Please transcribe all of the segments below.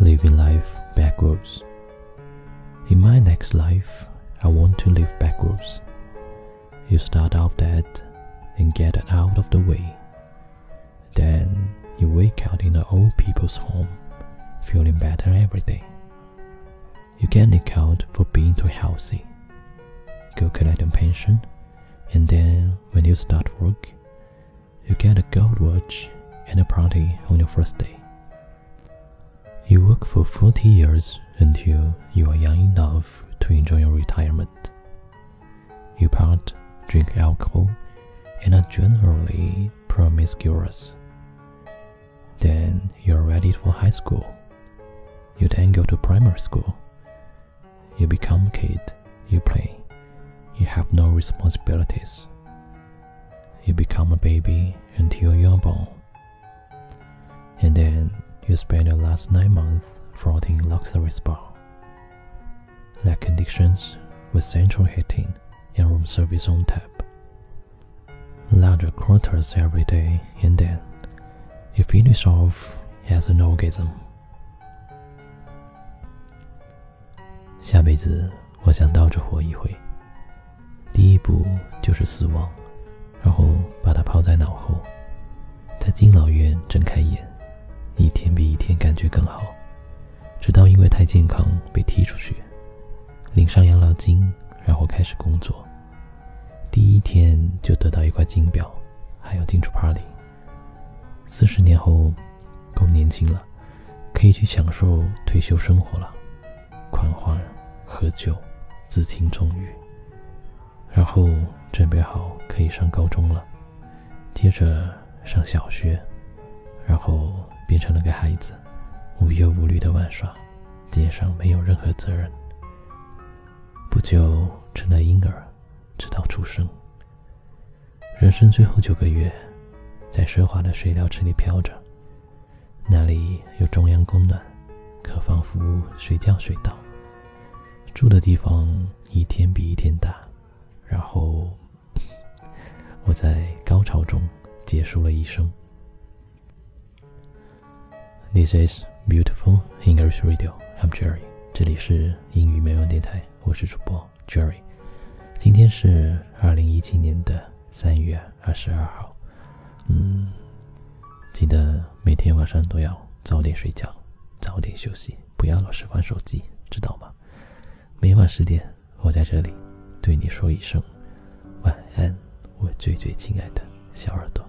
living life backwards. In my next life, I want to live backwards. You start off dead and get it out of the way. Then you wake up in an old people's home, feeling better every day. You get nicked out for being too healthy. Go collect a pension, and then when you start work, you get a gold watch and a party on your first day. You work for 40 years until you are young enough to enjoy your retirement. You part, drink alcohol, and are generally promiscuous. Then you are ready for high school. You then go to primary school. You become a kid. You play. You have no responsibilities. You become a baby until you are born. And then you spend your last nine months floating in luxury spa. Like conditions with central heating and room service on tap. Larger quarters every day, and then you finish off as an orgasm. 下辈子我想倒着活一回。第一步就是死亡，然后把它抛在脑后，在敬老院睁开眼， 一天比一天感觉更好，直到因为太健康被踢出去，领上养老金，然后开始工作。第一天就得到一块金表，还要进出 party。四十年后，够年轻了，可以去享受退休生活了，狂欢、喝酒、自情纵欲。然后准备好可以上高中了，接着上小学，然后变成了个孩子，无忧无虑的玩耍，肩上没有任何责任。不久成了婴儿，直到出生。人生最后九个月，在奢华的水疗池里飘着，那里有中央供暖，客房服务，睡觉睡到，住的地方一天比一天大。然后，我在高潮中结束了一生。This is beautiful English Radio. I'm Jerry. 这里是英语美文电台，我是主播 Jerry。今天是二零一七年的三月二十二号。嗯，记得每天晚上都要早点睡觉，早点休息，不要老是玩手机，知道吗？每晚十点，我在这里对你说一声晚安，我最最亲爱的小耳朵。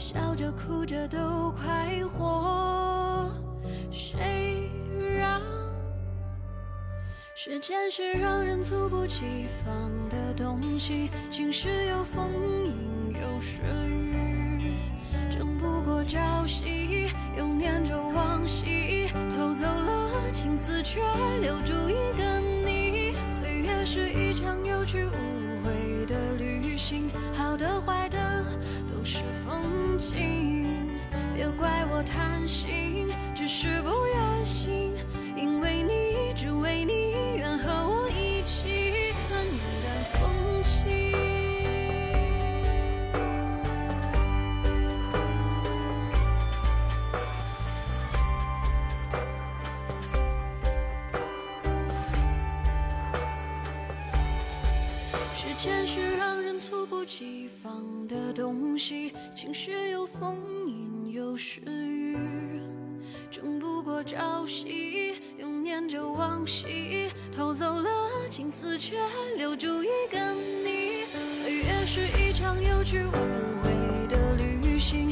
笑着哭着都快活。谁让时间是让人猝不及防的东西？晴时有风，阴有时雨，争不过朝夕，又念着往昔，偷走了青丝，却留住一个你。岁月是一场有去无回的旅行，怪我贪心，只是不愿醒，因为你，只为你，愿和我一起看云淡风轻。时间是让人猝不及防的东西，晴时有风，阴有时雨，争不过朝夕，又念着往昔，偷走了青丝，却留住一个你。岁月是一场有去无回的旅行，